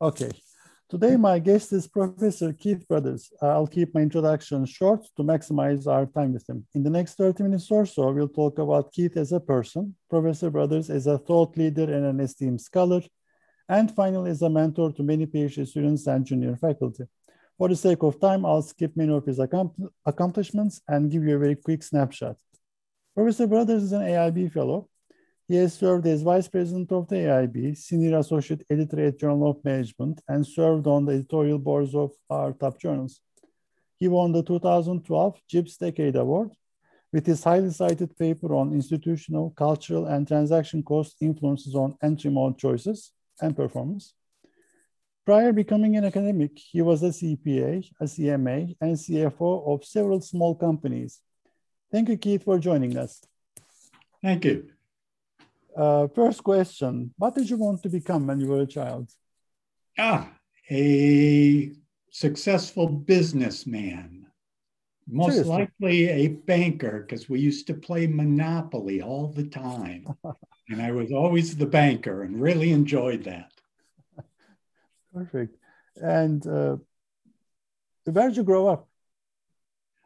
Okay. Today, my guest is Professor Keith Brouthers. Uh, I'll keep my introduction short to maximize our time with him. In the next 30 minutes or so, we'll talk about Keith as a person, Professor Brouthers as a thought leader and an esteemed scholar, and finally as a mentor to many PhD students and junior faculty. For the sake of time, I'll skip many of his accomplishments and give you a very quick snapshot. Professor Brouthers is an AIB fellow. He has served as vice president of the AIB, senior associate editor at Journal of Management, and served on the editorial boards of our top journals. He won the 2012 JIBS Decade Award with his highly cited paper on institutional, cultural, and transaction cost influences on entry mode choices and performance. Prior becoming an academic, he was a CPA, a CMA, and CFO of several small companies. Thank you, Keith, for joining us. Thank you. Uh, first question What did you want to become when you were a child? Ah, a successful businessman. Most Seriously? likely a banker, because we used to play Monopoly all the time. and I was always the banker and really enjoyed that. Perfect. And uh, where did you grow up?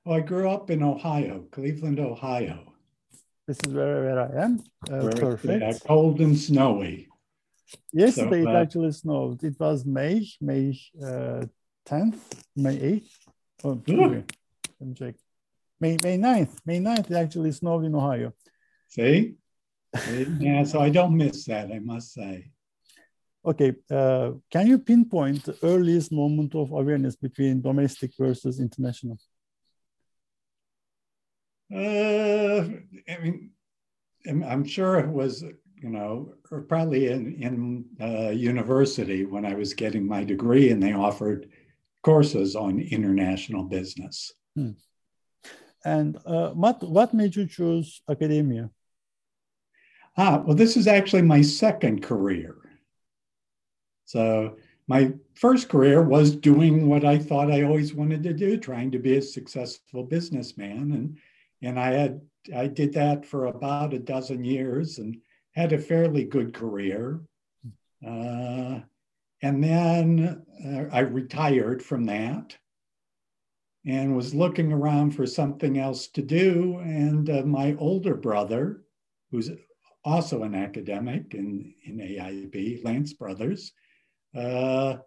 Oh, I grew up in Ohio, Cleveland, Ohio. This is where, where I am. Uh, perfect. It's, cold and snowy. Yesterday so, uh, it actually snowed. It was May, May uh, 10th, May 8th. Oh. Let me check. May, May 9th. May 9th it actually snowed in Ohio. See? yeah, so I don't miss that, I must say. Okay, uh, can you pinpoint the earliest moment of awareness between domestic versus international? Uh, I mean, I'm sure it was, you know, probably in, in uh, university when I was getting my degree and they offered courses on international business. Hmm. And uh, what, what made you choose academia? Ah, well, this is actually my second career. So my first career was doing what I thought I always wanted to do, trying to be a successful businessman. And, and I had I did that for about a dozen years and had a fairly good career. Uh, and then uh, I retired from that and was looking around for something else to do. And uh, my older brother, who's also an academic in, in AIB, Lance Brouthers. Uh,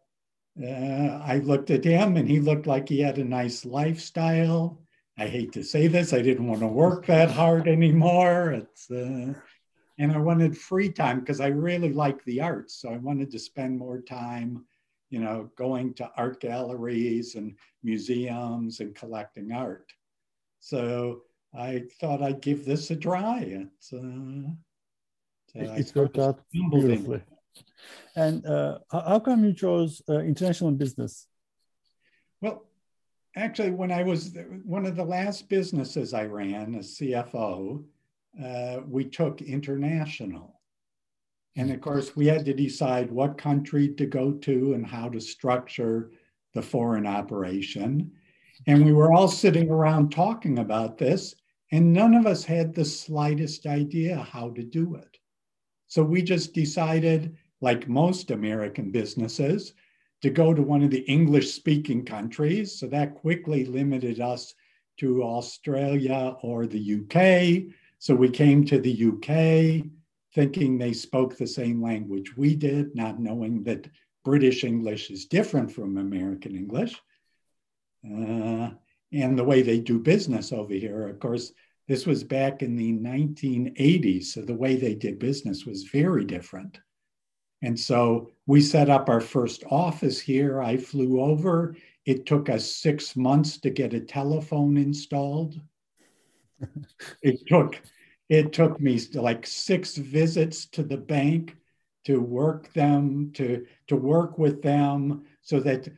uh, I looked at him and he looked like he had a nice lifestyle. I hate to say this, I didn't want to work that hard anymore. It's, uh, and I wanted free time because I really like the arts. So I wanted to spend more time, you know, going to art galleries and museums and collecting art. So I thought I'd give this a try. It's, uh, it worked out beautifully. And uh, how come you chose uh, international business? Well, actually, when I was one of the last businesses I ran as CFO, uh, we took international. And of course, we had to decide what country to go to and how to structure the foreign operation. And we were all sitting around talking about this, and none of us had the slightest idea how to do it. So we just decided, like most American businesses, to go to one of the English speaking countries. So that quickly limited us to Australia or the UK. So we came to the UK thinking they spoke the same language we did, not knowing that British English is different from American English. Uh, and the way they do business over here, of course, this was back in the 1980s. So the way they did business was very different. And so we set up our first office here. I flew over. It took us six months to get a telephone installed. it took it took me like six visits to the bank to work them to to work with them so that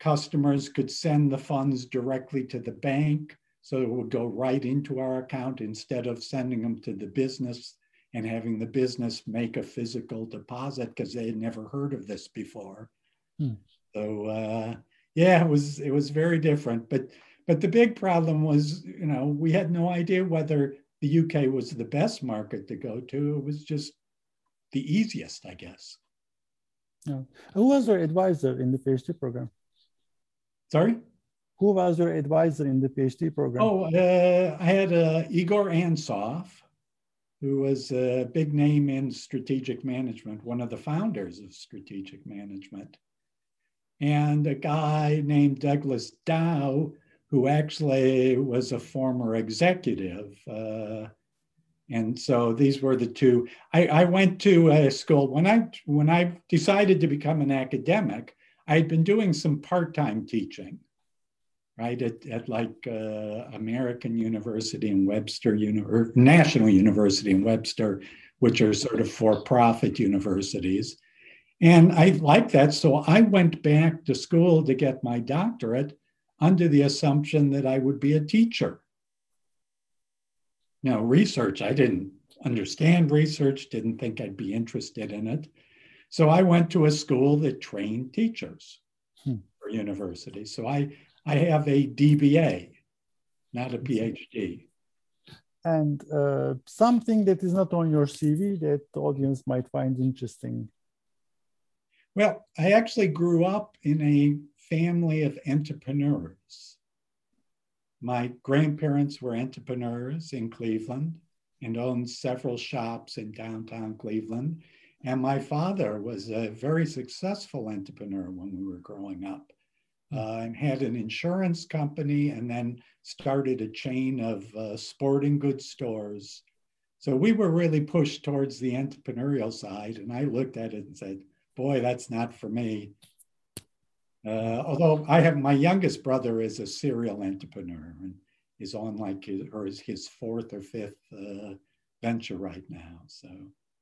customers could send the funds directly to the bank so it would go right into our account instead of sending them to the business and having the business make a physical deposit because they had never heard of this before. Hmm. So uh, yeah, it was it was very different. But but the big problem was, you know, we had no idea whether the UK was the best market to go to. It was just the easiest, I guess. Yeah. Who was your advisor in the PhD program? Sorry? Who was your advisor in the PhD program? Oh, uh, I had uh, Igor Ansoff, who was a big name in strategic management, one of the founders of strategic management. And a guy named Douglas Dow, who actually was a former executive. Uh, and so these were the two. I, I went to a school when I when I decided to become an academic. I had been doing some part-time teaching, right at, at like uh, American University and Webster Uni- or National University and Webster, which are sort of for-profit universities. And I liked that, so I went back to school to get my doctorate under the assumption that I would be a teacher. Now, research, I didn't understand research, didn't think I'd be interested in it. So I went to a school that trained teachers hmm. for university. So I, I have a DBA, not a PhD. And uh, something that is not on your CV that the audience might find interesting. Well, I actually grew up in a family of entrepreneurs. My grandparents were entrepreneurs in Cleveland and owned several shops in downtown Cleveland. And my father was a very successful entrepreneur when we were growing up uh, and had an insurance company and then started a chain of uh, sporting goods stores. So we were really pushed towards the entrepreneurial side. And I looked at it and said, boy, that's not for me. Uh, although I have my youngest brother is a serial entrepreneur and is on like his, or is his fourth or fifth uh, venture right now. So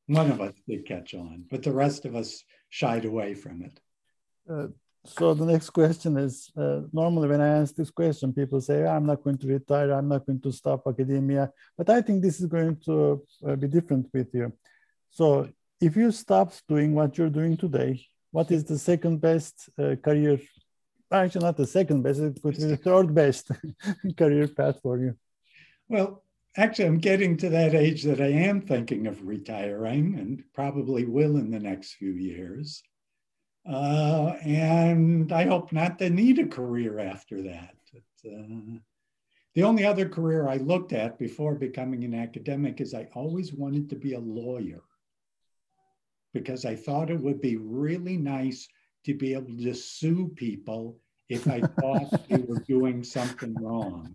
one of us did catch on, but the rest of us shied away from it. So the next question is uh, normally when I ask this question, people say, I'm not going to retire, I'm not going to stop academia. But I think this is going to uh, be different with you. So if you stop doing what you're doing today, what is the second best uh, career? Actually, not the second best, it could be the third best career path for you. Well, actually, I'm getting to that age that I am thinking of retiring and probably will in the next few years. Uh, and I hope not to need a career after that. Uh, the only other career I looked at before becoming an academic is I always wanted to be a lawyer because I thought it would be really nice to be able to sue people if I thought they were doing something wrong.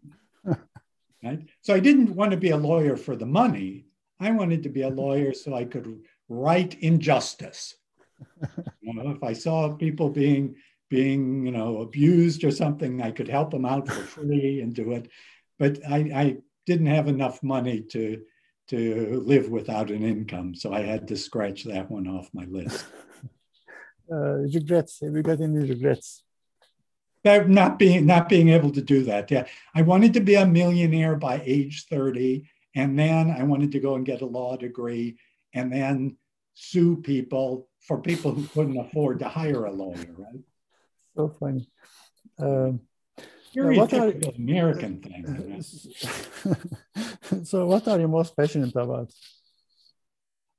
Right? So I didn't want to be a lawyer for the money. I wanted to be a lawyer so I could right injustice. You know, if I saw people being being you know abused or something, I could help them out for free and do it. But I, I didn't have enough money to to live without an income, so I had to scratch that one off my list. Uh, regrets? Have you got any regrets? not being not being able to do that. Yeah, I wanted to be a millionaire by age thirty, and then I wanted to go and get a law degree, and then sue people for people who couldn't afford to hire a lawyer, right? So funny. Um, Very what are, American thing. so, what are you most passionate about?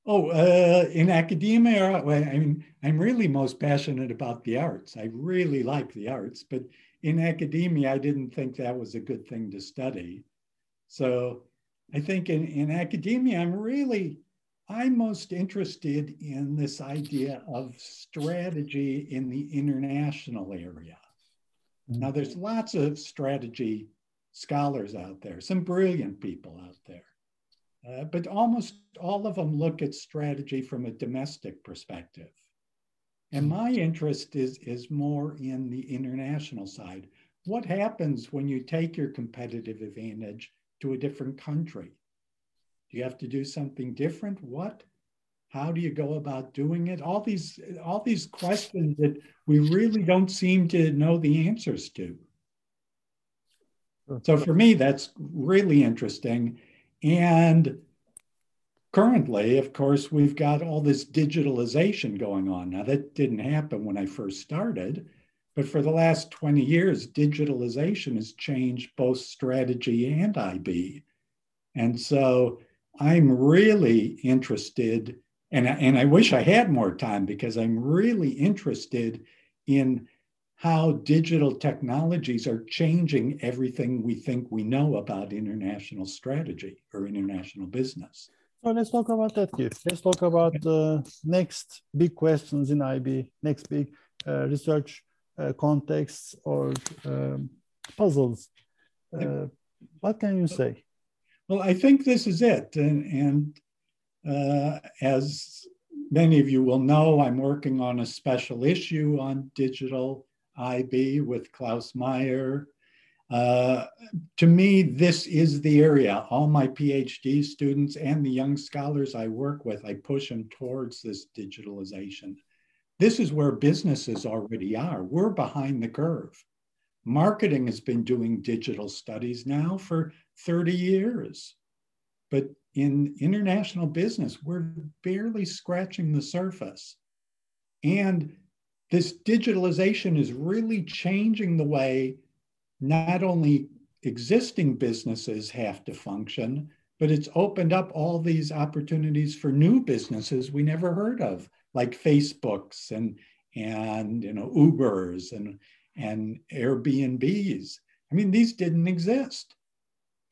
Oh, uh, in academia, I mean, I'm really most passionate about the arts. I really like the arts, but in academia, I didn't think that was a good thing to study. So I think in, in academia, I'm really I'm most interested in this idea of strategy in the international area. Mm-hmm. Now, there's lots of strategy scholars out there, some brilliant people out there, uh, but almost all of them look at strategy from a domestic perspective. And my interest is, is more in the international side. What happens when you take your competitive advantage to a different country? You have to do something different? What? How do you go about doing it? All these, all these questions that we really don't seem to know the answers to. So for me, that's really interesting. And currently, of course, we've got all this digitalization going on. Now, that didn't happen when I first started, but for the last 20 years, digitalization has changed both strategy and IB. And so I'm really interested and and I wish I had more time because I'm really interested in how digital technologies are changing everything we think we know about international strategy or international business. So let's talk about that, Keith. Let's talk about the next big questions in IB, next big uh, research uh, contexts or um, puzzles. Uh, what can you say? Well, I think this is it. And, and uh, as many of you will know, I'm working on a special issue on digital IB with Klaus Meyer. Uh, to me, this is the area. All my PhD students and the young scholars I work with, I push them towards this digitalization. This is where businesses already are. We're behind the curve. Marketing has been doing digital studies now for 30 years. But in international business, we're barely scratching the surface. And this digitalization is really changing the way not only existing businesses have to function, but it's opened up all these opportunities for new businesses we never heard of, like Facebooks and and you know Ubers and and Airbnbs. I mean, these didn't exist.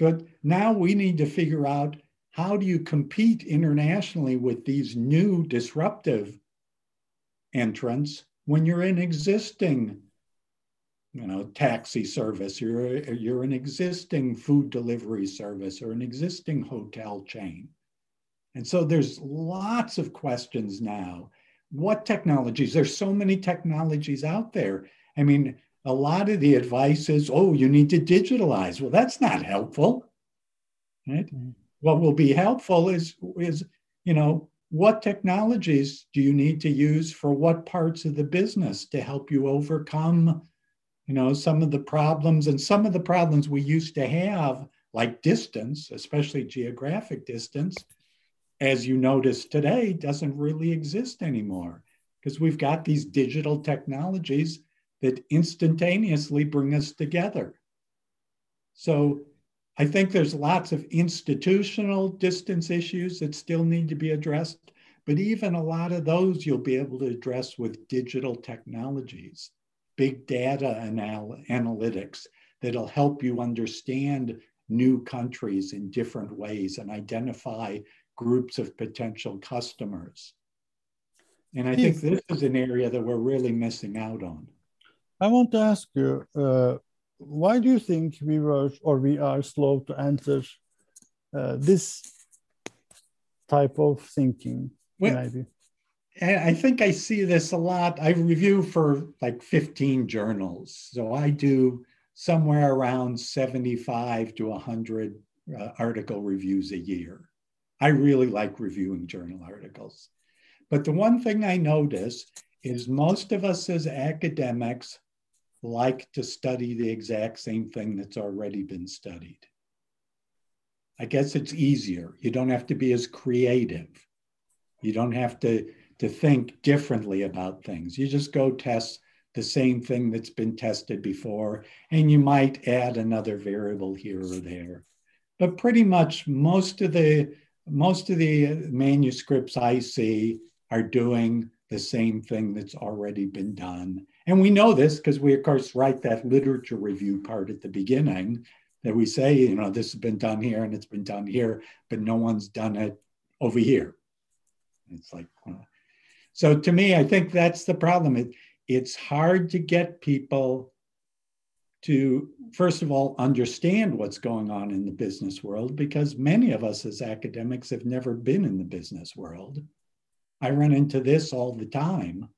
But now we need to figure out how do you compete internationally with these new disruptive entrants when you're an existing you know taxi service you're you're an existing food delivery service or an existing hotel chain. And so there's lots of questions now. What technologies? There's so many technologies out there. I mean a lot of the advice is oh you need to digitalize. Well that's not helpful right? Mm-hmm. what will be helpful is is you know what technologies do you need to use for what parts of the business to help you overcome you know some of the problems and some of the problems we used to have like distance especially geographic distance as you notice today doesn't really exist anymore. Because we've got these digital technologies that instantaneously bring us together so I think there's lots of institutional distance issues that still need to be addressed, but even a lot of those you'll be able to address with digital technologies, big data anal- analytics that'll help you understand new countries in different ways and identify groups of potential customers. And I think this is an area that we're really missing out on. I want to ask you uh, why do you think we were or we are slow to enter uh, this type of thinking well, I think I see this a lot. I review for like 15 journals. So I do somewhere around 75 to 100 uh, article reviews a year. I really like reviewing journal articles. But the one thing I notice is most of us as academics like to study the exact same thing that's already been studied. I guess it's easier. You don't have to be as creative. You don't have to, to think differently about things. You just go test the same thing that's been tested before, and you might add another variable here or there. But pretty much most of the most of the manuscripts I see are doing the same thing that's already been done. And we know this because we, of course, write that literature review part at the beginning that we say, you know, this has been done here and it's been done here, but no one's done it over here. It's like, uh, so to me, I think that's the problem. It, it's hard to get people to, first of all, understand what's going on in the business world because many of us as academics have never been in the business world. I run into this all the time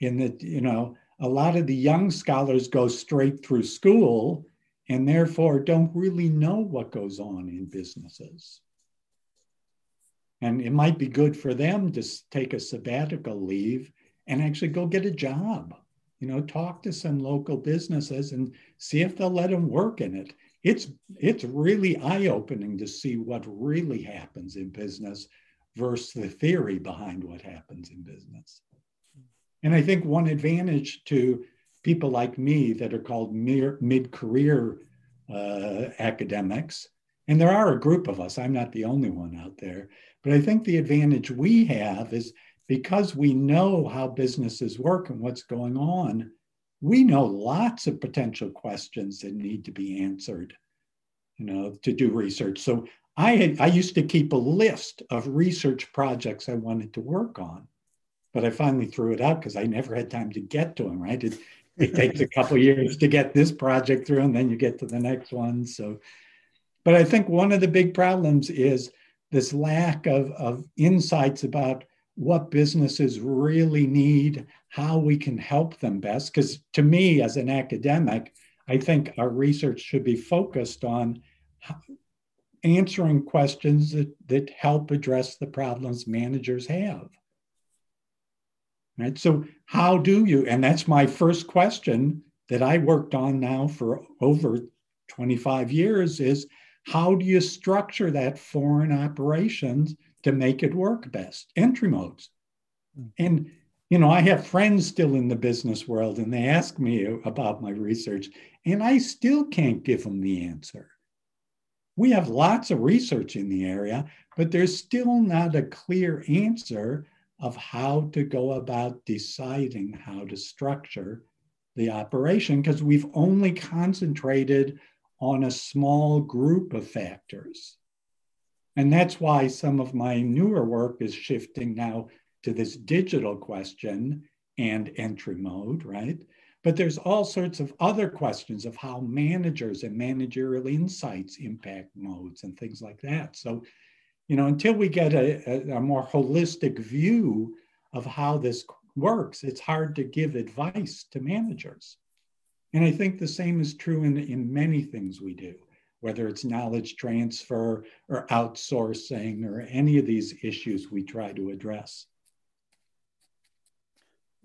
in that, you know, a lot of the young scholars go straight through school and therefore don't really know what goes on in businesses. And it might be good for them to take a sabbatical leave and actually go get a job. You know, talk to some local businesses and see if they'll let them work in it. It's it's really eye-opening to see what really happens in business versus the theory behind what happens in business. And I think one advantage to people like me that are called mid career uh, academics, and there are a group of us, I'm not the only one out there, But I think the advantage we have is because we know how businesses work and what's going on, we know lots of potential questions that need to be answered, you know, to do research. So I had, I used to keep a list of research projects I wanted to work on, but I finally threw it out because I never had time to get to them. Right? It, it takes a couple years to get this project through, and then you get to the next one. So, but I think one of the big problems is this lack of, of insights about what businesses really need, how we can help them best. Because to me, as an academic, I think our research should be focused on answering questions that, that help address the problems managers have. Right? So, how do you? And that's my first question that I worked on now for over 25 years is how do you structure that foreign operations to make it work best? Entry modes. Mm. And you know, I have friends still in the business world and they ask me about my research, and I still can't give them the answer. We have lots of research in the area, but there's still not a clear answer of how to go about deciding how to structure the operation because we've only concentrated on a small group of factors. And that's why some of my newer work is shifting now to this digital question and entry mode, right? But there's all sorts of other questions of how managers and managerial insights impact modes and things like that. So, you know, until we get a, a, a more holistic view of how this works, it's hard to give advice to managers. And I think the same is true in, in many things we do, whether it's knowledge transfer or outsourcing or any of these issues we try to address.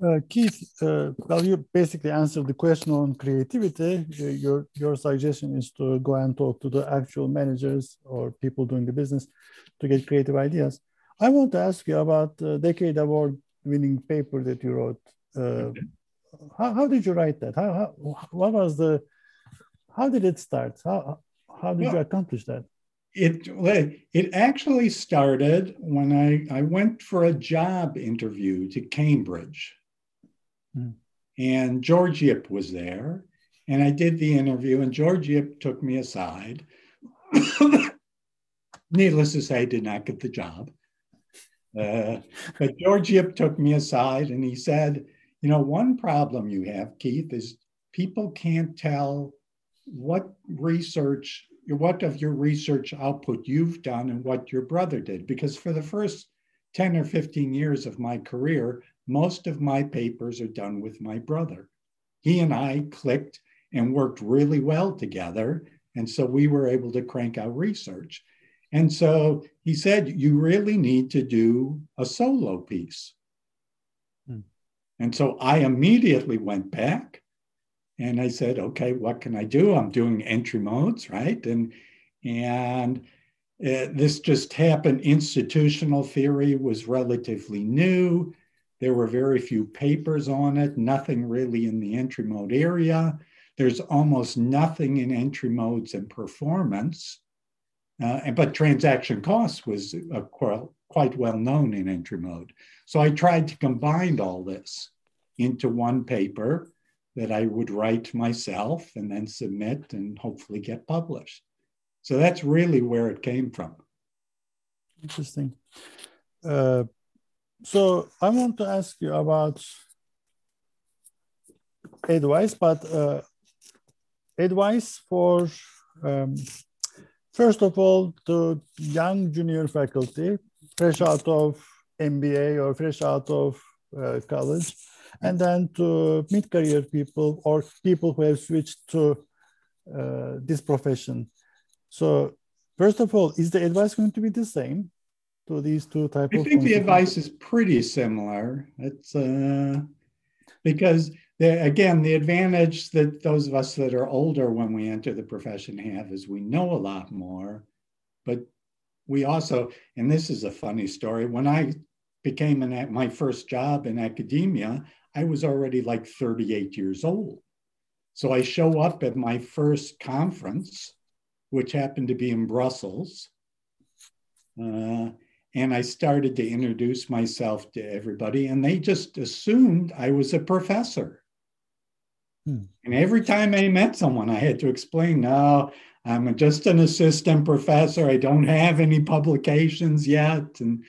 Uh, Keith, uh, well, you basically answered the question on creativity. Uh, your your suggestion is to go and talk to the actual managers or people doing the business to get creative ideas. I want to ask you about the Decade Award winning paper that you wrote. Uh, how, how did you write that? How, how what was the how did it start? How how did well, you accomplish that? It it actually started when I I went for a job interview to Cambridge And George Yip was there. And I did the interview, and George Yip took me aside. Needless to say, I did not get the job. Uh, but George Yip took me aside and he said, You know, one problem you have, Keith, is people can't tell what research, what of your research output you've done and what your brother did. Because for the first 10 or 15 years of my career, most of my papers are done with my brother. He and I clicked and worked really well together. And so we were able to crank out research. And so he said, You really need to do a solo piece. Hmm. And so I immediately went back and I said, Okay, what can I do? I'm doing entry modes, right? And, and, uh, this just happened. Institutional theory was relatively new. There were very few papers on it, nothing really in the entry mode area. There's almost nothing in entry modes and performance. Uh, but transaction costs was uh, quite well known in entry mode. So I tried to combine all this into one paper that I would write myself and then submit and hopefully get published. So that's really where it came from. Interesting. Uh, so I want to ask you about advice, but uh, advice for um, first of all to young junior faculty, fresh out of MBA or fresh out of uh, college, and then to mid-career people or people who have switched to uh, this profession. So first of all, is the advice going to be the same? to these two types I think the advice is pretty similar. It's uh, because the, again, the advantage that those of us that are older when we enter the profession have is we know a lot more, but we also, and this is a funny story. When I became an, my first job in academia, I was already like 38 years old. So I show up at my first conference, which happened to be in Brussels. Uh, and I started to introduce myself to everybody, and they just assumed I was a professor. Hmm. And every time I met someone, I had to explain, no, I'm just an assistant professor. I don't have any publications yet. And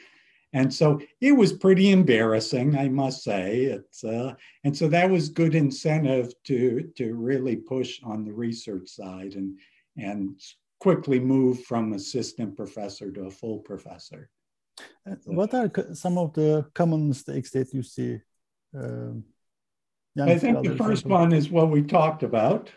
and so it was pretty embarrassing, I must say. It's uh, and so that was good incentive to to really push on the research side and and quickly move from assistant professor to a full professor. Uh, what are some of the common mistakes that you see? Um, I think the first one is what we talked about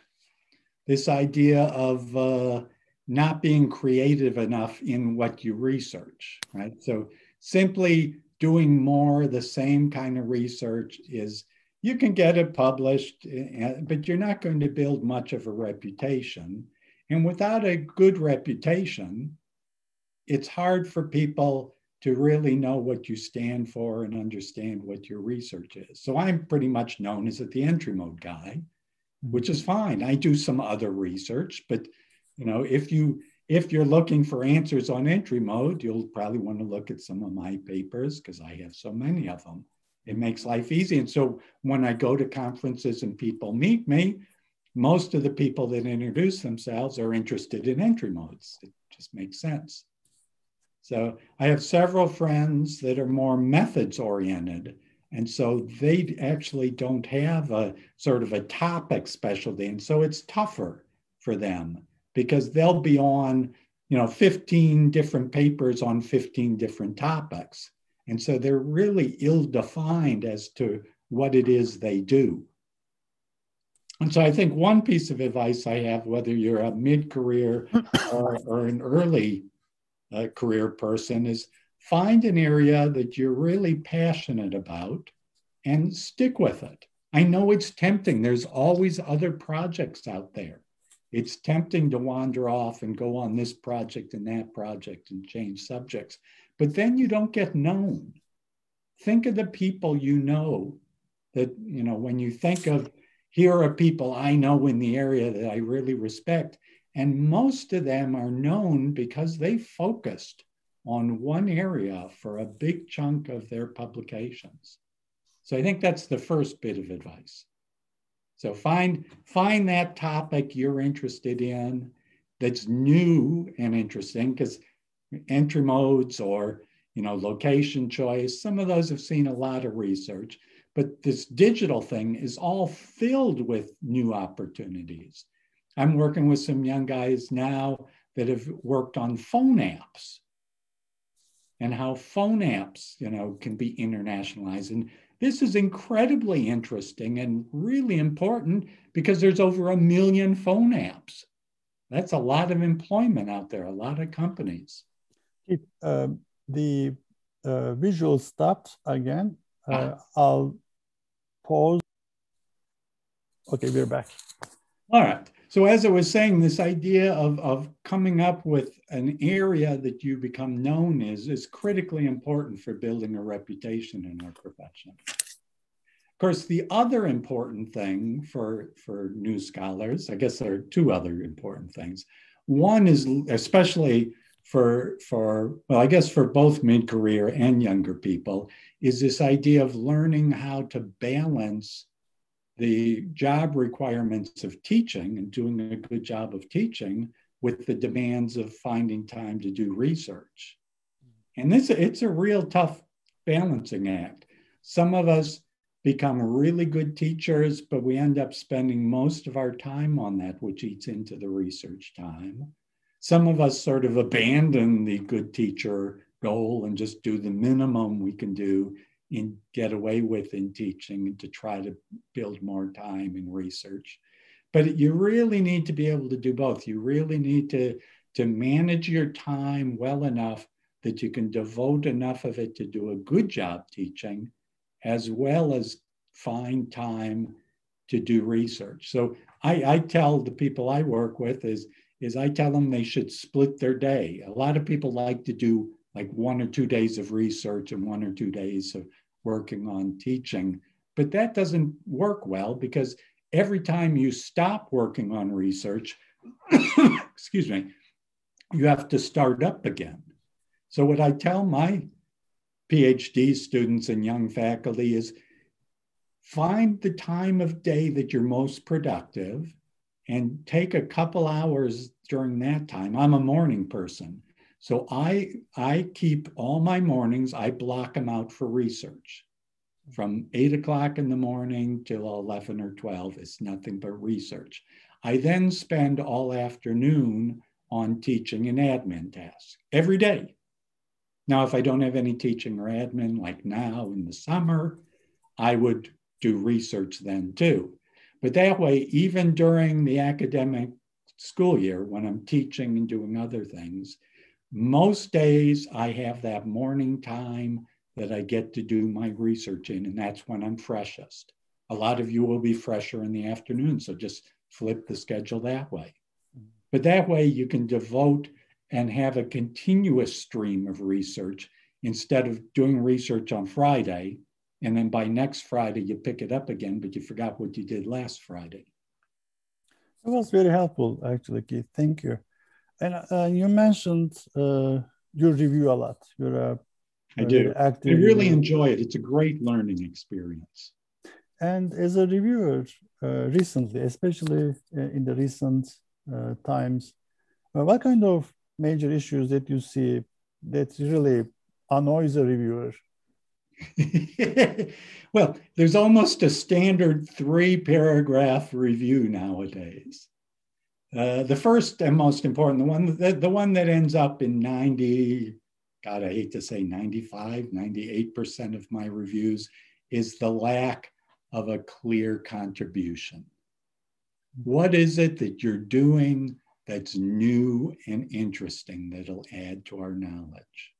this idea of uh, not being creative enough in what you research, right? So simply doing more of the same kind of research is you can get it published, eh, but you're not going to build much of a reputation. And without a good reputation, it's hard for people to really know what you stand for and understand what your research is. So I'm pretty much known as the entry mode guy, which is fine. I do some other research, but you know, if you if you're looking for answers on entry mode, you'll probably want to look at some of my papers because I have so many of them. It makes life easy. And so when I go to conferences and people meet me, most of the people that introduce themselves are interested in entry modes. It just makes sense. So I have several friends that are more methods oriented. And so they actually don't have a sort of a topic specialty. And so it's tougher for them because they'll be on, you know, 15 different papers on 15 different topics. And so they're really ill defined as to what it is they do. And so I think one piece of advice I have, whether you're a mid career or, or, an early uh, career person is find an area that you're really passionate about and stick with it. I know it's tempting. There's always other projects out there. It's tempting to wander off and go on this project and that project and change subjects, but then you don't get known. Think of the people you know that, you know, when you think of here are people I know in the area that I really respect, and most of them are known because they focused on one area for a big chunk of their publications. So I think that's the first bit of advice. So find, find that topic you're interested in that's new and interesting because entry modes or you know location choice, some of those have seen a lot of research, but this digital thing is all filled with new opportunities. I'm working with some young guys now that have worked on phone apps and how phone apps, you know, can be internationalized. And this is incredibly interesting and really important because there's over a million phone apps. That's a lot of employment out there, a lot of companies. It, uh, the uh, visual stopped again. Uh, ah. I'll pause. Okay, we're back. All right. So as I was saying, this idea of, of coming up with an area that you become known as is critically important for building a reputation in our profession. Of course, the other important thing for, for new scholars, I guess there are two other important things. One is especially for, for well, I guess for both mid-career and younger people, is this idea of learning how to balance the job requirements of teaching and doing a good job of teaching with the demands of finding time to do research. And this it's a real tough balancing act. Some of us become really good teachers, but we end up spending most of our time on that, which eats into the research time. Some of us sort of abandon the good teacher goal and just do the minimum we can do and get away with in teaching and to try to build more time in research. But you really need to be able to do both. You really need to, to manage your time well enough that you can devote enough of it to do a good job teaching, as well as find time to do research. So I, I tell the people I work with is, is I tell them they should split their day. A lot of people like to do like one or two days of research and one or two days of working on teaching. But that doesn't work well because every time you stop working on research, excuse me, you have to start up again. So, what I tell my PhD students and young faculty is find the time of day that you're most productive and take a couple hours during that time. I'm a morning person. So I I keep all my mornings, I block them out for research. From eight o'clock in the morning till 11 or 12 is nothing but research. I then spend all afternoon on teaching and admin tasks every day. Now, if I don't have any teaching or admin, like now in the summer, I would do research then too. But that way, even during the academic school year, when I'm teaching and doing other things, most days I have that morning time that I get to do my research in, and that's when I'm freshest. A lot of you will be fresher in the afternoon, so just flip the schedule that way. But that way you can devote and have a continuous stream of research instead of doing research on Friday. And then by next Friday, you pick it up again, but you forgot what you did last Friday. That was very helpful, actually, Keith. Thank you. And uh, you mentioned uh, you review a lot. You're a I do. Active I really enjoy it. It's a great learning experience. And as a reviewer, uh, recently, especially uh, in the recent uh, times, uh, what kind of major issues that you see that really annoys a reviewer? well, there's almost a standard three paragraph review nowadays. Uh, the first and most important, the one, the, the one that ends up in 90, God, I hate to say 95, 98% of my reviews, is the lack of a clear contribution. What is it that you're doing that's new and interesting that'll add to our knowledge?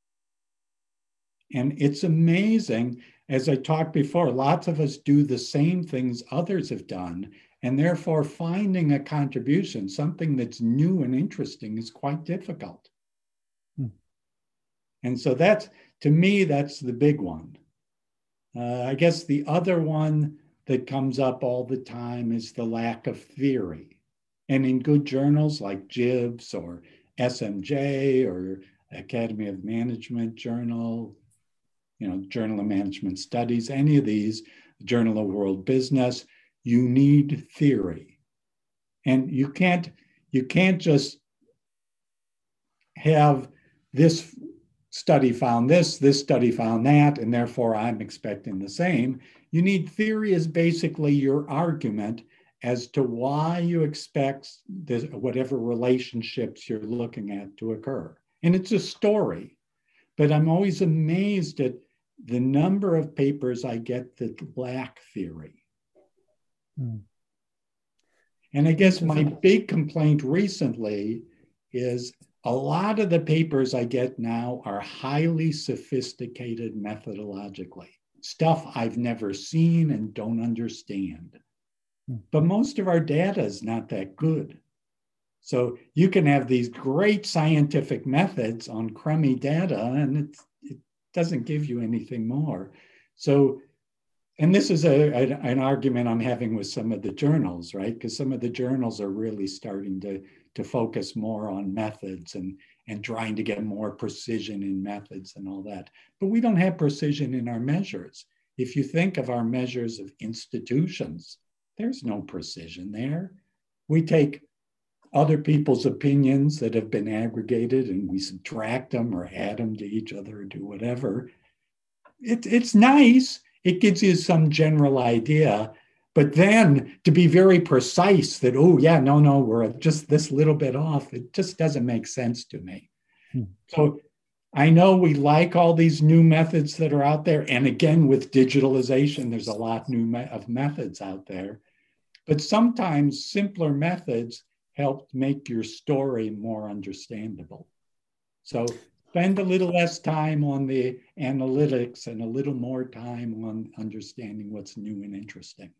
And it's amazing, as I talked before, lots of us do the same things others have done. And therefore, finding a contribution, something that's new and interesting, is quite difficult. Hmm. And so that's, to me, that's the big one. Uh, I guess the other one that comes up all the time is the lack of theory. And in good journals like JIBS or SMJ or Academy of Management Journal, you know, Journal of Management Studies, any of these, Journal of World Business, you need theory. And you can't you can't just have this study found this, this study found that, and therefore I'm expecting the same. You need theory as basically your argument as to why you expect this, whatever relationships you're looking at to occur. And it's a story, but I'm always amazed at the number of papers I get that lack theory. Hmm. And I guess my big complaint recently is a lot of the papers I get now are highly sophisticated methodologically, stuff I've never seen and don't understand. Hmm. But most of our data is not that good. So you can have these great scientific methods on crummy data, and it doesn't give you anything more. So, and this is a, a an argument I'm having with some of the journals, right? Because some of the journals are really starting to to focus more on methods and, and trying to get more precision in methods and all that. But we don't have precision in our measures. If you think of our measures of institutions, there's no precision there. We take other people's opinions that have been aggregated and we subtract them or add them to each other or do whatever. It, it's nice. It gives you some general idea, but then to be very precise that, oh, yeah, no, no, we're just this little bit off, it just doesn't make sense to me. Hmm. So I know we like all these new methods that are out there. And again, with digitalization, there's a lot new me- of methods out there. But sometimes simpler methods help make your story more understandable. So spend a little less time on the analytics and a little more time on understanding what's new and interesting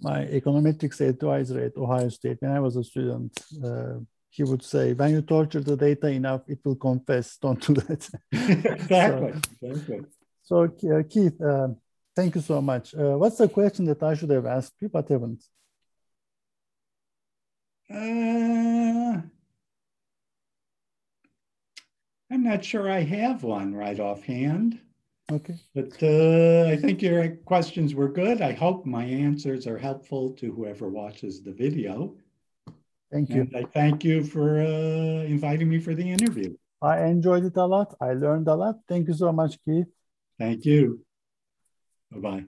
my econometrics advisor at Ohio State, when I was a student, uh, he would say, when you torture the data enough, it will confess. Don't do that. exactly. so, exactly. So, uh, Keith, uh, thank you so much. Uh, what's the question that I should have asked you but haven't? Uh, I'm not sure I have one right offhand. Okay. But uh, I think your questions were good. I hope my answers are helpful to whoever watches the video. Thank you. And I thank you for uh, inviting me for the interview. I enjoyed it a lot. I learned a lot. Thank you so much, Keith. Thank you. Bye bye.